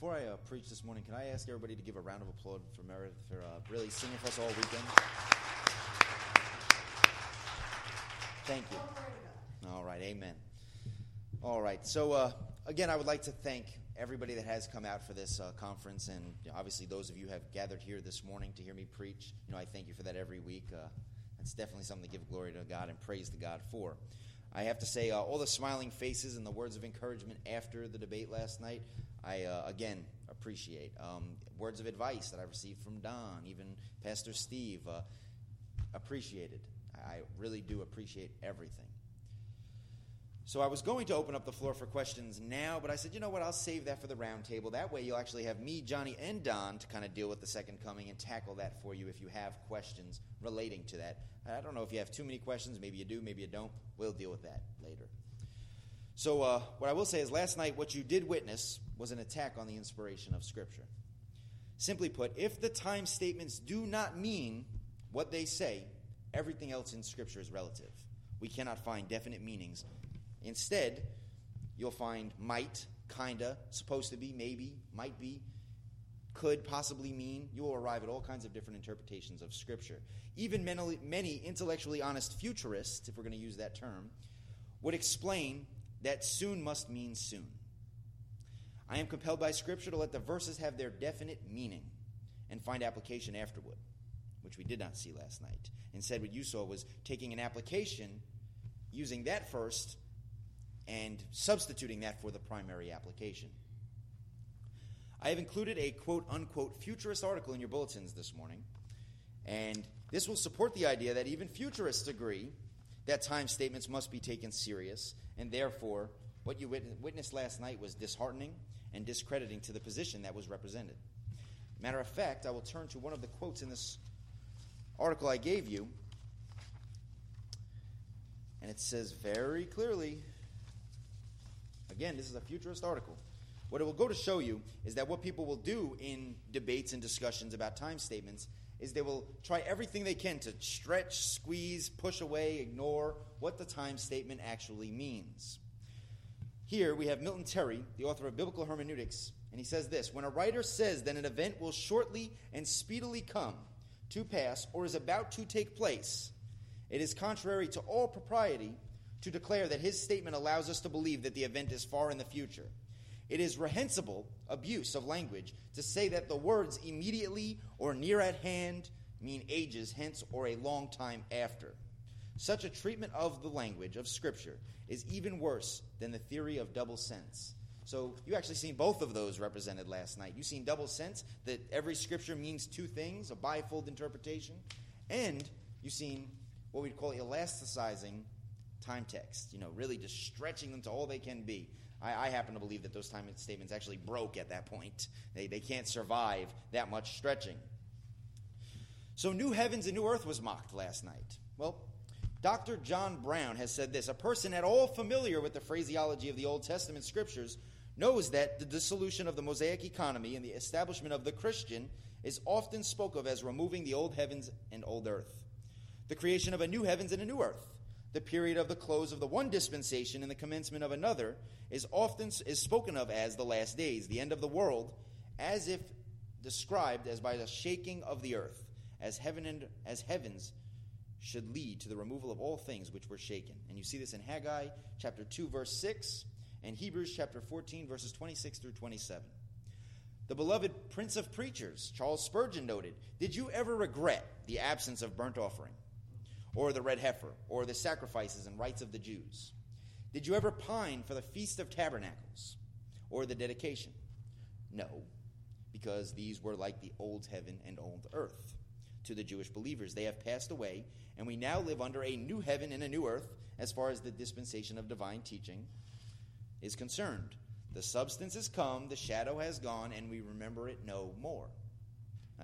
before I uh, preach this morning, can I ask everybody to give a round of applause for Meredith for uh, really singing for us all weekend? Thank you. All right, amen. All right, so uh, again, I would like to thank everybody that has come out for this uh, conference, and you know, obviously those of you who have gathered here this morning to hear me preach. You know, I thank you for that every week. Uh, it's definitely something to give glory to God and praise to God for. I have to say, uh, all the smiling faces and the words of encouragement after the debate last night, I uh, again appreciate. Um, words of advice that I received from Don, even Pastor Steve, uh, appreciated. I really do appreciate everything. So I was going to open up the floor for questions now, but I said, you know what, I'll save that for the roundtable. That way you'll actually have me, Johnny, and Don to kind of deal with the second coming and tackle that for you if you have questions relating to that. I don't know if you have too many questions. Maybe you do, maybe you don't. We'll deal with that later. So, uh, what I will say is last night, what you did witness was an attack on the inspiration of Scripture. Simply put, if the time statements do not mean what they say, everything else in Scripture is relative. We cannot find definite meanings Instead, you'll find might, kinda, supposed to be, maybe, might be, could possibly mean. You will arrive at all kinds of different interpretations of Scripture. Even many intellectually honest futurists, if we're going to use that term, would explain that soon must mean soon. I am compelled by Scripture to let the verses have their definite meaning and find application afterward, which we did not see last night. Instead, what you saw was taking an application, using that first, and substituting that for the primary application. I have included a quote unquote futurist article in your bulletins this morning, and this will support the idea that even futurists agree that time statements must be taken serious, and therefore, what you witnessed last night was disheartening and discrediting to the position that was represented. Matter of fact, I will turn to one of the quotes in this article I gave you, and it says very clearly Again, this is a futurist article. What it will go to show you is that what people will do in debates and discussions about time statements is they will try everything they can to stretch, squeeze, push away, ignore what the time statement actually means. Here we have Milton Terry, the author of Biblical Hermeneutics, and he says this When a writer says that an event will shortly and speedily come to pass or is about to take place, it is contrary to all propriety to declare that his statement allows us to believe that the event is far in the future. It is reprehensible abuse of language to say that the words immediately or near at hand mean ages hence or a long time after. Such a treatment of the language of Scripture is even worse than the theory of double sense. So you actually seen both of those represented last night. You've seen double sense, that every Scripture means two things, a bifold interpretation, and you've seen what we'd call elasticizing time text, you know, really just stretching them to all they can be. I, I, happen to believe that those time statements actually broke at that point. They, they can't survive that much stretching. So, New Heavens and New Earth was mocked last night. Well, Dr. John Brown has said this A person at all familiar with the phraseology of the Old Testament scriptures knows that the dissolution of the Mosaic economy and the establishment of the Christian is often spoke of as removing the old heavens and old earth, the creation of a new heavens and a new earth the period of the close of the one dispensation and the commencement of another is often is spoken of as the last days, the end of the world, as if described as by the shaking of the earth, as heaven and as heavens should lead to the removal of all things which were shaken. And you see this in Haggai chapter 2 verse 6 and Hebrews chapter 14 verses 26 through 27. The beloved Prince of Preachers, Charles Spurgeon noted, "Did you ever regret the absence of burnt offering?" or the red heifer, or the sacrifices and rites of the Jews? Did you ever pine for the Feast of Tabernacles, or the dedication? No, because these were like the old heaven and old earth. To the Jewish believers, they have passed away, and we now live under a new heaven and a new earth as far as the dispensation of divine teaching is concerned. The substance has come, the shadow has gone, and we remember it no more.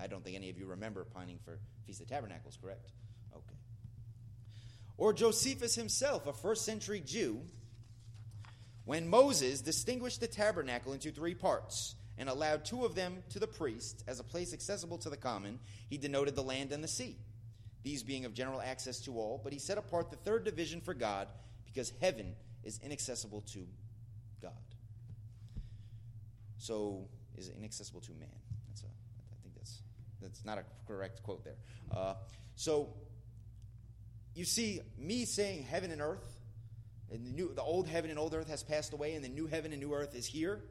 I don't think any of you remember pining for Feast of Tabernacles, correct? Okay. Or Josephus himself, a first century Jew, when Moses distinguished the tabernacle into three parts and allowed two of them to the priest as a place accessible to the common, he denoted the land and the sea, these being of general access to all, but he set apart the third division for God because heaven is inaccessible to God. So is inaccessible to man. That's a, I think that's that's not a correct quote there. Uh, so you see me saying heaven and earth, and the, new, the old heaven and old earth has passed away, and the new heaven and new earth is here,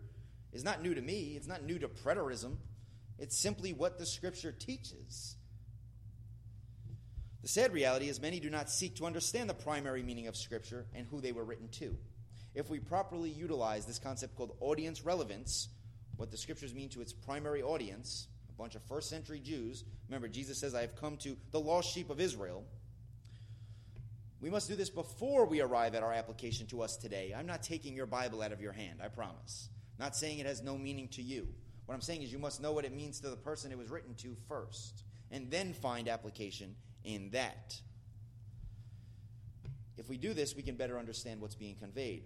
is not new to me. It's not new to preterism. It's simply what the Scripture teaches. The sad reality is, many do not seek to understand the primary meaning of Scripture and who they were written to. If we properly utilize this concept called audience relevance, what the Scriptures mean to its primary audience, a bunch of first century Jews, remember, Jesus says, I have come to the lost sheep of Israel. We must do this before we arrive at our application to us today. I'm not taking your Bible out of your hand, I promise. Not saying it has no meaning to you. What I'm saying is you must know what it means to the person it was written to first, and then find application in that. If we do this, we can better understand what's being conveyed.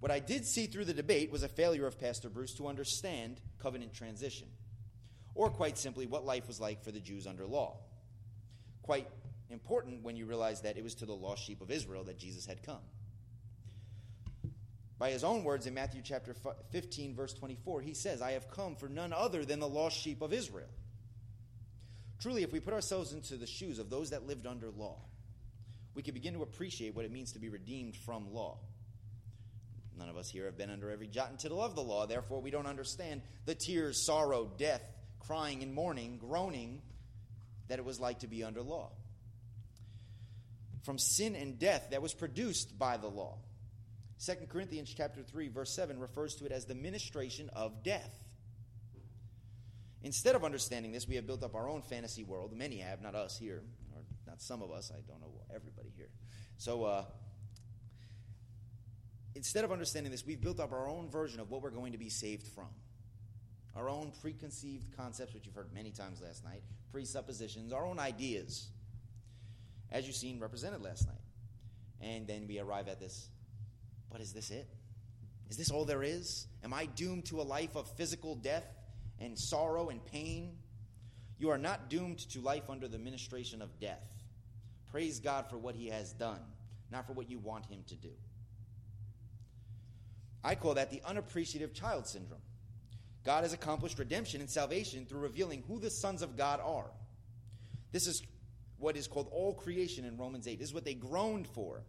What I did see through the debate was a failure of Pastor Bruce to understand covenant transition, or quite simply, what life was like for the Jews under law. Quite important when you realize that it was to the lost sheep of Israel that Jesus had come. By his own words in Matthew chapter 15, verse 24, he says, I have come for none other than the lost sheep of Israel. Truly, if we put ourselves into the shoes of those that lived under law, we can begin to appreciate what it means to be redeemed from law. None of us here have been under every jot and tittle of the law, therefore, we don't understand the tears, sorrow, death, crying and mourning, groaning that it was like to be under law. From sin and death that was produced by the law. 2 Corinthians chapter 3 verse 7 refers to it as the ministration of death. Instead of understanding this, we have built up our own fantasy world. Many have, not us here, or not some of us. I don't know everybody here. So, uh, instead of understanding this, we've built up our own version of what we're going to be saved from. Our own preconceived concepts, which you've heard many times last night, presuppositions, our own ideas, as you've seen represented last night. And then we arrive at this but is this it? Is this all there is? Am I doomed to a life of physical death and sorrow and pain? You are not doomed to life under the ministration of death. Praise God for what He has done, not for what you want Him to do. I call that the unappreciative child syndrome. God has accomplished redemption and salvation through revealing who the sons of God are. This is what is called all creation in Romans 8. This is what they groaned for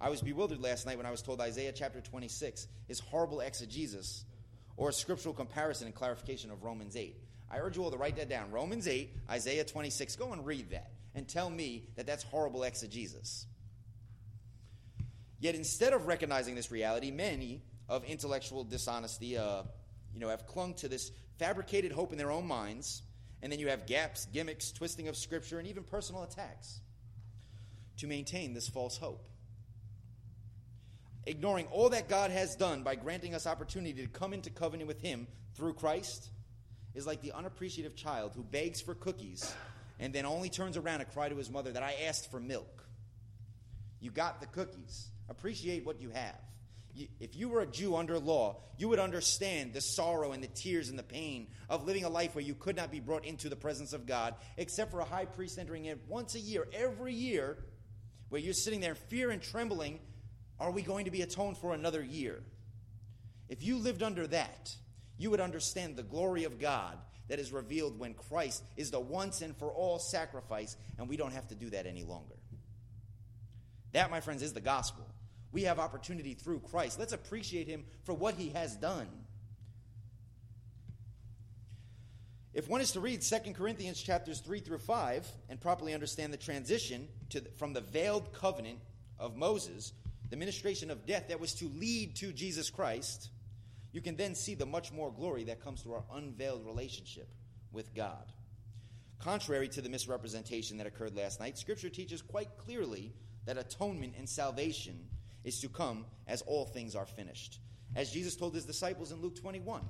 I was bewildered last night when I was told Isaiah chapter 26 is horrible exegesis or a scriptural comparison and clarification of Romans 8. I urge you all to write that down. Romans 8, Isaiah 26. Go and read that and tell me that that's horrible exegesis. Yet instead of recognizing this reality, many of intellectual dishonesty, uh, you know, have clung to this fabricated hope in their own minds, and then you have gaps, gimmicks, twisting of scripture, and even personal attacks to maintain this false hope ignoring all that God has done by granting us opportunity to come into covenant with Him through Christ, is like the unappreciative child who begs for cookies and then only turns around and cry to his mother that I asked for milk. You got the cookies. Appreciate what you have. if you were a Jew under law, you would understand the sorrow and the tears and the pain of living a life where you could not be brought into the presence of God, except for a high priest entering in once a year, every year, where you're sitting there in fear and trembling are we going to be atoned for another year? If you lived under that, you would understand the glory of God that is revealed when Christ is the once and for all sacrifice, and we don't have to do that any longer. That, my friends, is the gospel. We have opportunity through Christ. Let's appreciate him for what he has done. If one is to read 2 Corinthians chapters 3 through 5 and properly understand the transition the, from the veiled covenant of Moses the ministration of death that was to lead to Jesus Christ, you can then see the much more glory that comes through our unveiled relationship with God. Contrary to the misrepresentation that occurred last night, Scripture teaches quite clearly that atonement and salvation is to come as all things are finished. As Jesus told his disciples in Luke 21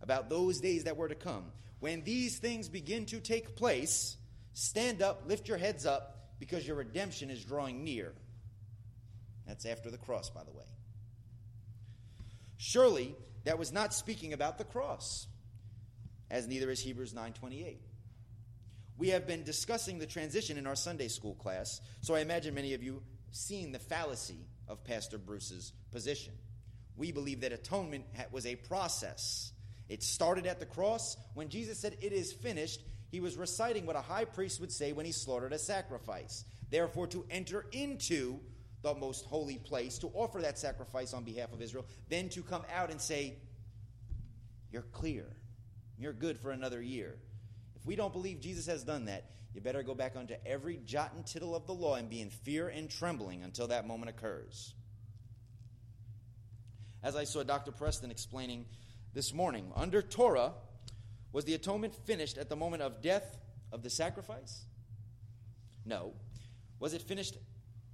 about those days that were to come. When these things begin to take place, stand up, lift your heads up, because your redemption is drawing near. That's after the cross, by the way. Surely that was not speaking about the cross, as neither is Hebrews 9:28. We have been discussing the transition in our Sunday school class, so I imagine many of you seen the fallacy of Pastor Bruce's position. We believe that atonement was a process, It started at the cross. When Jesus said, It is finished, he was reciting what a high priest would say when he slaughtered a sacrifice. Therefore, to enter into the most holy place, to offer that sacrifice on behalf of Israel, then to come out and say, You're clear. You're good for another year. If we don't believe Jesus has done that, you better go back onto every jot and tittle of the law and be in fear and trembling until that moment occurs. As I saw Dr. Preston explaining this morning, under Torah, was the atonement finished at the moment of death of the sacrifice? No. Was it finished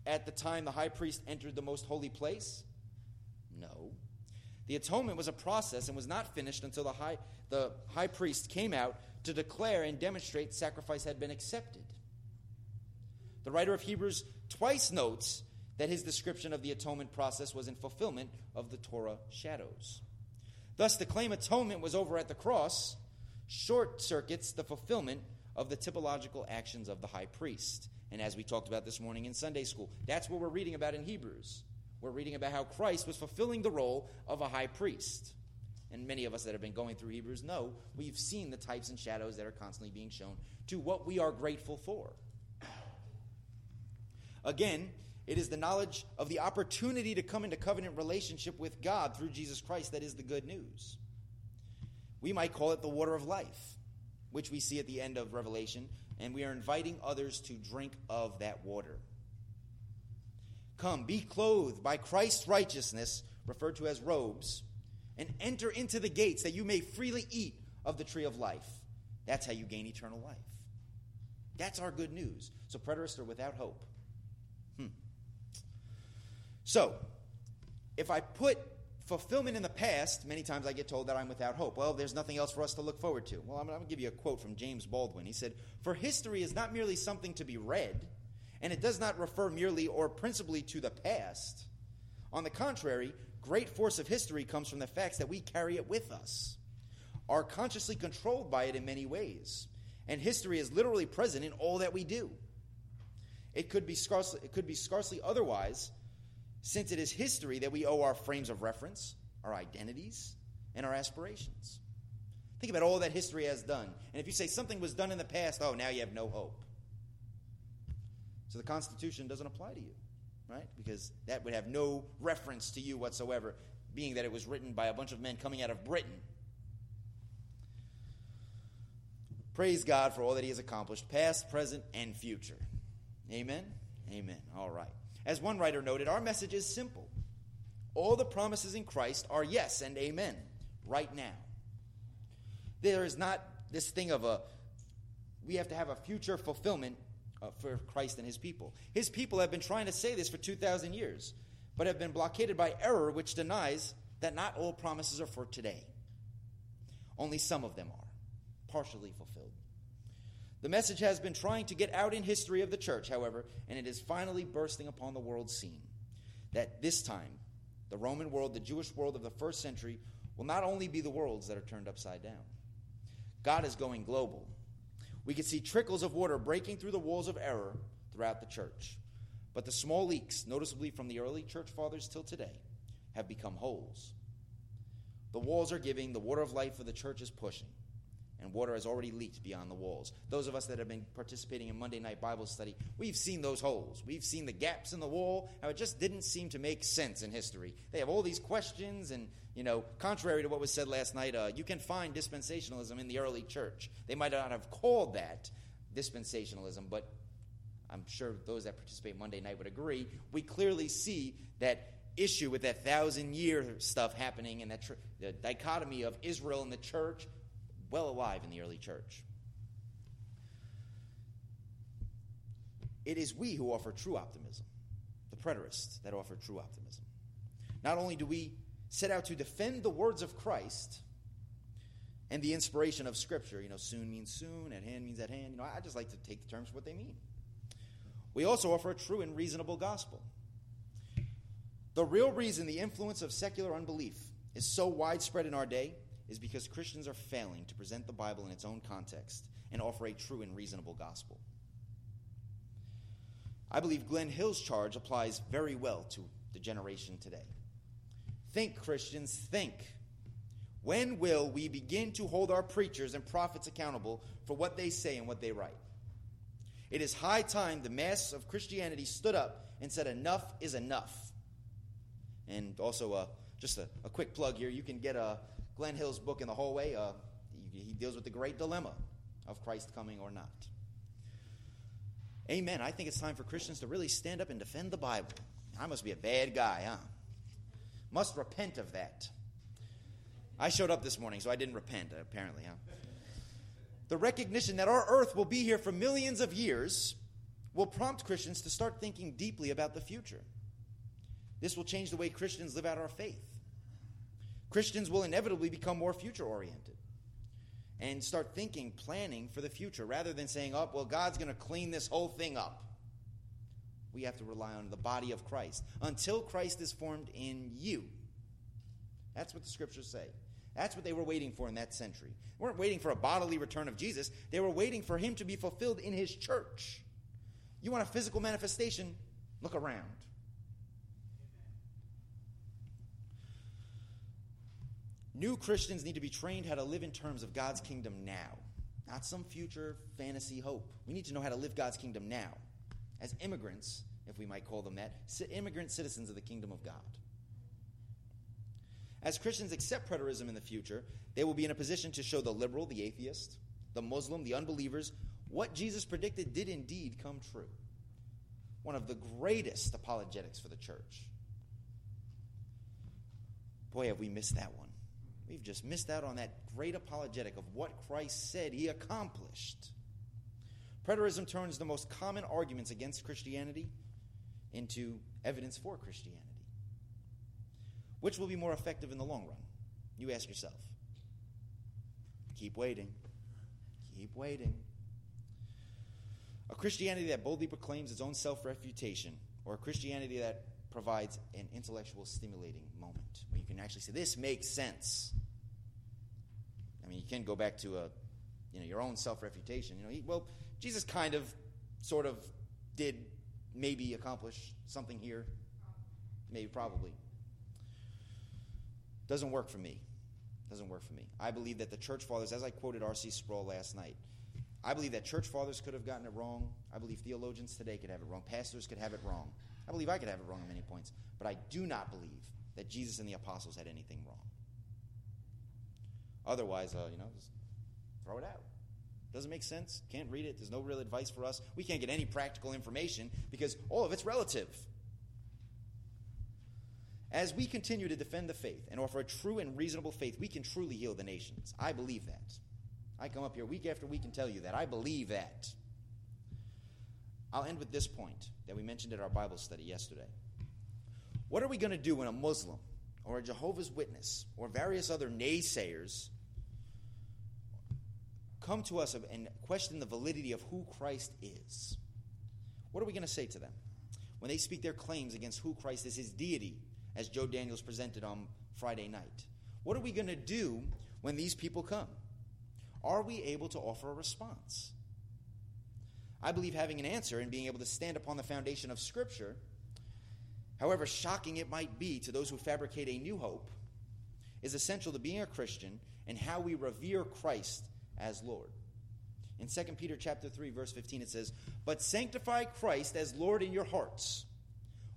at the time the high priest entered the most holy place? No. The atonement was a process and was not finished until the high, the high priest came out to declare and demonstrate sacrifice had been accepted. The writer of Hebrews twice notes that his description of the atonement process was in fulfillment of the Torah shadows. Thus, the claim atonement was over at the cross short circuits the fulfillment of the typological actions of the high priest. And as we talked about this morning in Sunday school, that's what we're reading about in Hebrews. We're reading about how Christ was fulfilling the role of a high priest. And many of us that have been going through Hebrews know we've seen the types and shadows that are constantly being shown to what we are grateful for. Again, it is the knowledge of the opportunity to come into covenant relationship with God through Jesus Christ that is the good news. We might call it the water of life, which we see at the end of Revelation, and we are inviting others to drink of that water. Come, be clothed by Christ's righteousness, referred to as robes, and enter into the gates that you may freely eat of the tree of life. That's how you gain eternal life. That's our good news. So, preterists are without hope. Hmm. So, if I put fulfillment in the past, many times I get told that I'm without hope. Well, there's nothing else for us to look forward to. Well, I'm, I'm going to give you a quote from James Baldwin. He said, For history is not merely something to be read, and it does not refer merely or principally to the past. On the contrary, great force of history comes from the facts that we carry it with us, are consciously controlled by it in many ways, and history is literally present in all that we do. It could be scarcely, it could be scarcely otherwise since it is history that we owe our frames of reference, our identities, and our aspirations. Think about all that history has done. And if you say something was done in the past, oh, now you have no hope. So the Constitution doesn't apply to you, right? Because that would have no reference to you whatsoever, being that it was written by a bunch of men coming out of Britain. Praise God for all that He has accomplished, past, present, and future. Amen? Amen. All right. As one writer noted, our message is simple. All the promises in Christ are yes and amen right now. There is not this thing of a, we have to have a future fulfillment uh, for Christ and his people. His people have been trying to say this for 2,000 years, but have been blockaded by error, which denies that not all promises are for today. Only some of them are, partially fulfilled. The message has been trying to get out in history of the church, however, and it is finally bursting upon the world scene. That this time, the Roman world, the Jewish world of the first century, will not only be the worlds that are turned upside down. God is going global. We can see trickles of water breaking through the walls of error throughout the church. But the small leaks, noticeably from the early church fathers till today, have become holes. The walls are giving, the water of life for the church is pushing and water has already leaked beyond the walls. Those of us that have been participating in Monday night Bible study, we've seen those holes. We've seen the gaps in the wall, how it just didn't seem to make sense in history. They have all these questions, and, you know, contrary to what was said last night, uh, you can find dispensationalism in the early church. They might not have called that dispensationalism, but I'm sure those that participate Monday night would agree. We clearly see that issue with that thousand year stuff happening and that tr- the dichotomy of Israel and the church well alive in the early church. It is we who offer true optimism, the preterists that offer true optimism. Not only do we set out to defend the words of Christ and the inspiration of Scripture, you know, soon means soon, at hand means at hand. You know, I just like to take the terms for what they mean. We also offer a true and reasonable gospel. The real reason the influence of secular unbelief is so widespread in our day is because Christians are failing to present the Bible in its own context and offer a true and reasonable gospel. I believe Glenn Hill's charge applies very well to the generation today. Think, Christians, think. When will we begin to hold our preachers and prophets accountable for what they say and what they write? It is high time the mass of Christianity stood up and said, Enough is enough. And also, uh, just a, a, quick plug here you can get uh, Glenn Hill's book in the hallway. Uh, he deals with the great dilemma of Christ coming or not. Amen. I think it's time for Christians to really stand up and defend the Bible. I must be a bad guy, huh? Must repent of that. I showed up this morning, so I didn't repent, apparently, huh? The recognition that our earth will be here for millions of years will prompt Christians to start thinking deeply about the future. This will change the way Christians live out our faith. Christians will inevitably become more future oriented and start thinking, planning for the future, rather than saying, oh, well, God's going to clean this whole thing up. We have to rely on the body of Christ until Christ is formed in you. That's what the scriptures say. That's what they were waiting for in that century. They weren't waiting for a bodily return of Jesus, they were waiting for him to be fulfilled in his church. You want a physical manifestation? Look around. New Christians need to be trained how to live in terms of God's kingdom now, not some future fantasy hope. We need to know how to live God's kingdom now as immigrants, if we might call them that, immigrant citizens of the kingdom of God. As Christians accept preterism in the future, they will be in a position to show the liberal, the atheist, the Muslim, the unbelievers, what Jesus predicted did indeed come true. One of the greatest apologetics for the church. Boy, have we missed that one. We've just missed out on that great apologetic of what Christ said he accomplished. Preterism turns the most common arguments against Christianity into evidence for Christianity. Which will be more effective in the long run? You ask yourself. Keep waiting. Keep waiting. A Christianity that boldly proclaims its own self refutation, or a Christianity that provides an intellectual stimulating moment where you can actually say, This makes sense. I mean, you can go back to a, you know, your own self-refutation. You know, he, well, Jesus kind of, sort of, did maybe accomplish something here, maybe, probably. Doesn't work for me. Doesn't work for me. I believe that the church fathers, as I quoted R.C. Sproul last night, I believe that church fathers could have gotten it wrong. I believe theologians today could have it wrong. Pastors could have it wrong. I believe I could have it wrong on many points. But I do not believe that Jesus and the apostles had anything wrong. Otherwise, uh, you know, just throw it out. Doesn't make sense. Can't read it. There's no real advice for us. We can't get any practical information because all of it's relative. As we continue to defend the faith and offer a true and reasonable faith, we can truly heal the nations. I believe that. I come up here week after week and tell you that. I believe that. I'll end with this point that we mentioned at our Bible study yesterday. What are we going to do when a Muslim or a Jehovah's Witness or various other naysayers come to us and question the validity of who Christ is, what are we going to say to them? When they speak their claims against who Christ is, his deity, as Joe Daniels presented on Friday night, what are we going to do when these people come? Are we able to offer a response? I believe having an answer and being able to stand upon the foundation of Scripture however shocking it might be to those who fabricate a new hope, is essential to being a Christian and how we revere Christ as Lord. In 2 Peter chapter 3 verse 15 it says, "But sanctify Christ as Lord in your hearts.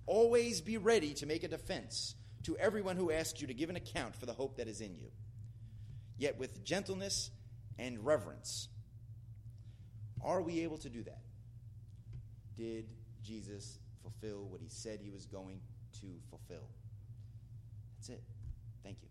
Always be ready to make a defense to everyone who asks you to give an account for the hope that is in you, yet with gentleness and reverence." Are we able to do that? Did Jesus fulfill what he said he was going to fulfill. That's it. Thank you.